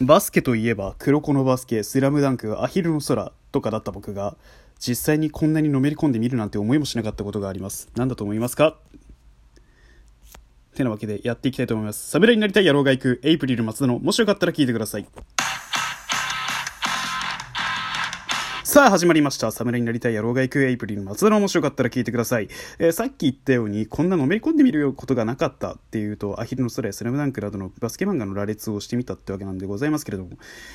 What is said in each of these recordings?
バスケといえば黒子のバスケスラムダンクアヒルの空とかだった僕が実際にこんなにのめり込んでみるなんて思いもしなかったことがあります。何だと思いますか？てなわけでやっていきたいと思います。侍になりたい野郎が行くエイプリル松田のもしよかったら聞いてください。さあ始まりました。侍になりたい野郎が行くエイプリル松田の面白かったら聞いてください。えー、さっき言ったように、こんなのめり込んでみることがなかったっていうと、アヒルの空やスラムダンクなどのバスケ漫画の羅列をしてみたってわけなんでございますけれども、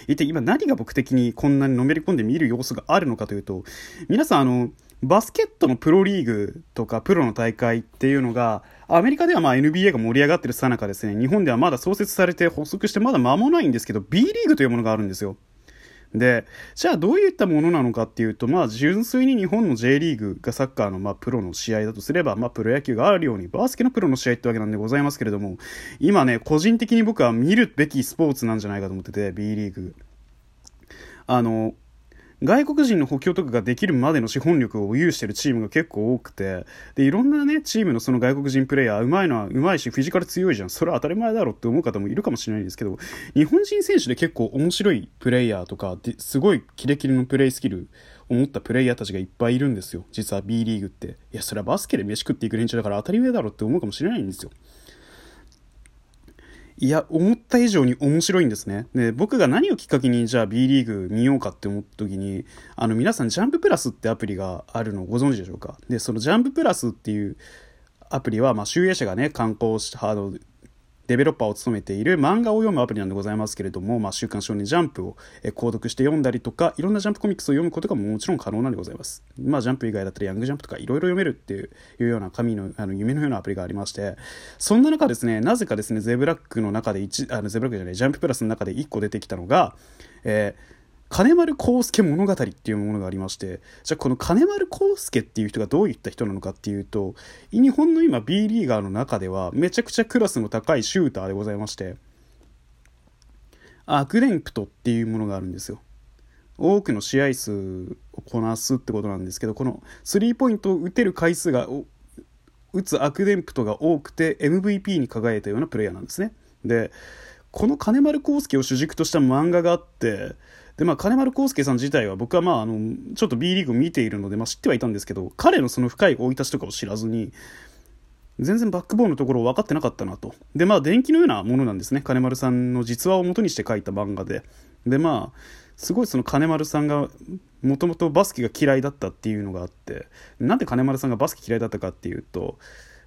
一体今何が僕的にこんなにのめり込んで見る要素があるのかというと、皆さんあの、バスケットのプロリーグとかプロの大会っていうのが、アメリカではまあ NBA が盛り上がってるさなかですね、日本ではまだ創設されて発足してまだ間もないんですけど、B リーグというものがあるんですよ。で、じゃあどういったものなのかっていうと、まあ純粋に日本の J リーグがサッカーのまあプロの試合だとすれば、まあプロ野球があるようにバスケのプロの試合ってわけなんでございますけれども、今ね、個人的に僕は見るべきスポーツなんじゃないかと思ってて、B リーグ。あの、外国人の補強とかができるまでの資本力を有してるチームが結構多くて、で、いろんなね、チームのその外国人プレイヤー、うまいのはうまいし、フィジカル強いじゃん。それは当たり前だろって思う方もいるかもしれないんですけど、日本人選手で結構面白いプレイヤーとか、すごいキレキレのプレイスキルを持ったプレイヤーたちがいっぱいいるんですよ。実は B リーグって。いや、それはバスケで飯食っていく連中だから当たり前だろって思うかもしれないんですよ。いや、思った以上に面白いんですね。で、僕が何をきっかけにじゃあ B リーグ見ようかって思った時に、あの皆さんジャンププラスってアプリがあるのをご存知でしょうか？で、そのジャンププラスっていうアプリは、まあ、集英社がね、観光したハードデベロッパーを務めている漫画を読むアプリなんでございますけれども、まあ、週刊少年ジャンプを購読して読んだりとか、いろんなジャンプコミックスを読むことがもちろん可能なんでございます。まあ、ジャンプ以外だったらヤングジャンプとかいろいろ読めるっていうような神のあの夢のようなアプリがありまして、そんな中ですね、なぜかですね、ゼブラックの中で1、あのゼブラックじゃない、ジャンププラスの中で1個出てきたのが、えー金丸康介物語っていうものがありまして、じゃあこの金丸康介っていう人がどういった人なのかっていうと、日本の今 B リーガーの中ではめちゃくちゃクラスの高いシューターでございまして、アクデンプトっていうものがあるんですよ。多くの試合数をこなすってことなんですけど、このスリーポイントを打てる回数が、打つアクデンプトが多くて MVP に輝いたようなプレイヤーなんですね。で、この金丸康介を主軸とした漫画があって、で、まあ、金丸康介さん自体は僕はまあ、あの、ちょっと B リーグ見ているので、まあ、知ってはいたんですけど、彼のその深い生い立ちとかを知らずに、全然バックボーンのところを分かってなかったなと。で、まあ、電気のようなものなんですね。金丸さんの実話を元にして書いた漫画で。で、まあ、すごいその金丸さんが、もともとバスケが嫌いだったっていうのがあって、なんで金丸さんがバスケ嫌いだったかっていうと、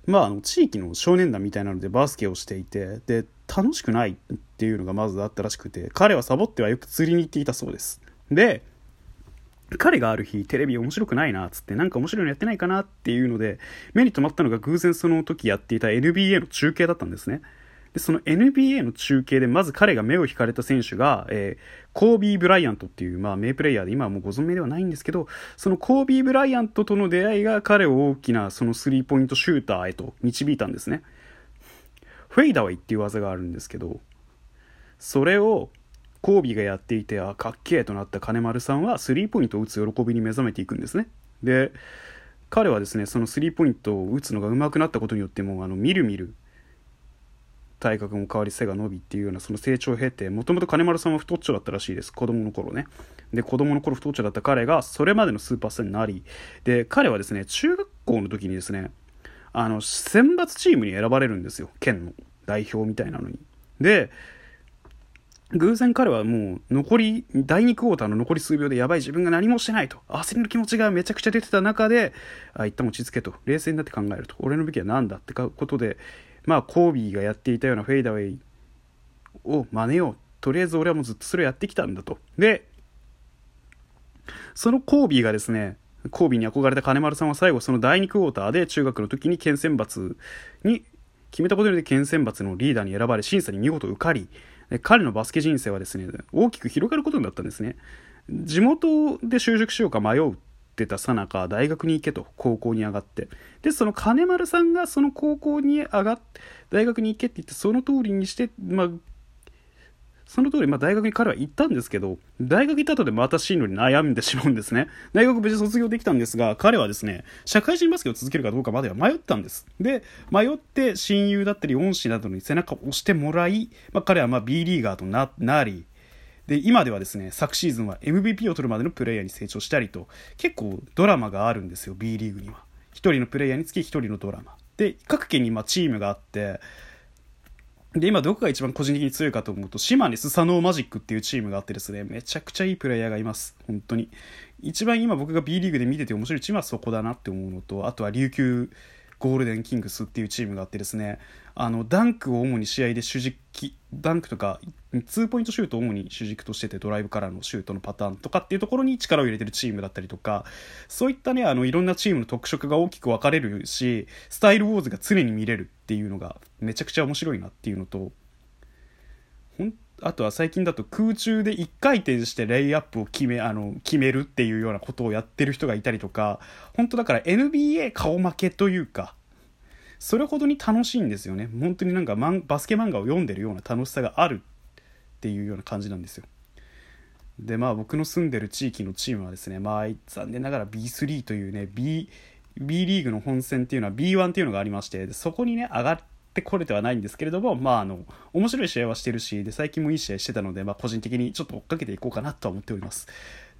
まあ、あの地域の少年団みたいなのでバスケをしていてで楽しくないっていうのがまずあったらしくて彼はサボってはよく釣りに行っていたそうですで彼がある日テレビ面白くないなっつってなんか面白いのやってないかなっていうので目に留まったのが偶然その時やっていた NBA の中継だったんですねで、その NBA の中継で、まず彼が目を引かれた選手が、えー、コービー・ブライアントっていう、まあ、名プレイヤーで、今はもうご存命ではないんですけど、そのコービー・ブライアントとの出会いが彼を大きな、そのスリーポイントシューターへと導いたんですね。フェイダウェイっていう技があるんですけど、それを、コービーがやっていて、あ、かっけえとなった金丸さんは、スリーポイントを打つ喜びに目覚めていくんですね。で、彼はですね、そのスリーポイントを打つのが上手くなったことによっても、あの、みるみる体格も変わり背が伸びっていうようなその成長を経てもともと金丸さんは太っちょだったらしいです子供の頃ねで子供の頃太っちょだった彼がそれまでのスーパースターになりで彼はですね中学校の時にですねあの選抜チームに選ばれるんですよ。県の代表みたいなのに。で偶然彼はもう残り第2クォーターの残り数秒でやばい自分が何もしてないと。焦りの気持ちがめちゃくちゃ出てた中であ一旦落ち着けと。冷静になって考えると。俺の武器は何だってことでまあ、コービーがやっていたようなフェイダウェイを真似よう。とりあえず俺はもうずっとそれをやってきたんだと。で、そのコービーがですね、コービーに憧れた金丸さんは最後その第2クォーターで中学の時に県選抜に決めたことによって県選抜のリーダーに選ばれ審査に見事受かり彼のバスケ人生はですね大きく広がることになったんですね。地元で就職しようか迷うってたさなか大学に行けと高校に上がって。でその金丸さんがその高校に上がって大学に行けって言ってその通りにしてまあその通り、まあ、大学に彼は行ったんですけど、大学行った後でまた進路に悩んでしまうんですね。大学無事卒業できたんですが、彼はですね、社会人バスケを続けるかどうかまでは迷ったんです。で、迷って親友だったり恩師などに背中を押してもらい、まあ、彼はま B リーガーとななり、で今ではですね昨シーズンは MVP を取るまでのプレイヤーに成長したりと結構ドラマがあるんですよ B リーグには1人のプレイヤーにつき1人のドラマで各県にまチームがあってで、今どこが一番個人的に強いかと思うと、島根スサノーマジックっていうチームがあってですね、めちゃくちゃいいプレイヤーがいます。本当に。一番今僕が B リーグで見てて面白いチームはそこだなって思うのと、あとは琉球ゴールデンキングスっていうチームがあってですね、あの、ダンクを主に試合で主軸、ダンクとか、ツーポイントシュートを主に主軸としてて、ドライブからのシュートのパターンとかっていうところに力を入れてるチームだったりとか、そういったね、あの、いろんなチームの特色が大きく分かれるし、スタイルウォーズが常に見れるっていうのが、めちゃくちゃ面白いなっていうのと、ほんあとは最近だと空中で1回転してレイアップを決めあの決めるっていうようなことをやってる人がいたりとか本当だから NBA 顔負けというかそれほどに楽しいんですよね本当になんかバスケ漫画を読んでるような楽しさがあるっていうような感じなんですよでまあ僕の住んでる地域のチームはですねまあ残念ながら B3 というね B, B リーグの本戦っていうのは B1 っていうのがありましてそこにね上がってってこれてはないんですけれども、まあ、あの、面白い試合はしてるし、で、最近もいい試合してたので、まあ、個人的にちょっと追っかけていこうかなとは思っております。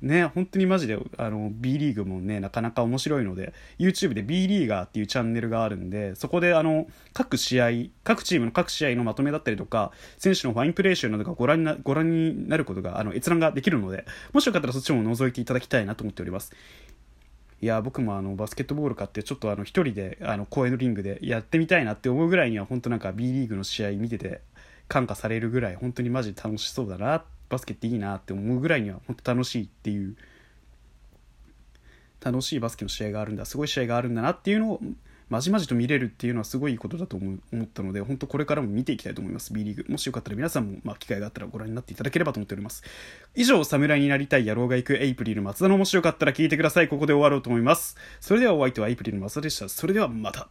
ね、本当にマジで、あの、B リーグもね、なかなか面白いので、YouTube で B リーガーっていうチャンネルがあるんで、そこで、あの、各試合、各チームの各試合のまとめだったりとか、選手のファインプレー集などがご覧になご覧になることが、あの、閲覧ができるので、もしよかったらそっちも覗いていただきたいなと思っております。いや僕もあのバスケットボール買ってちょっとあの一人であの公園のリングでやってみたいなって思うぐらいには本当なんか B リーグの試合見てて感化されるぐらい本当にマジ楽しそうだなバスケっていいなって思うぐらいには本当楽しいっていう楽しいバスケの試合があるんだすごい試合があるんだなっていうのをまじまじと見れるっていうのはすごいことだと思ったので、本当これからも見ていきたいと思います、B リーグ。もしよかったら皆さんも、まあ、機会があったらご覧になっていただければと思っております。以上、侍になりたい野郎が行くエイプリル松田のもしよかったら聞いてください。ここで終わろうと思います。それではお相手はエイプリル松田でした。それではまた。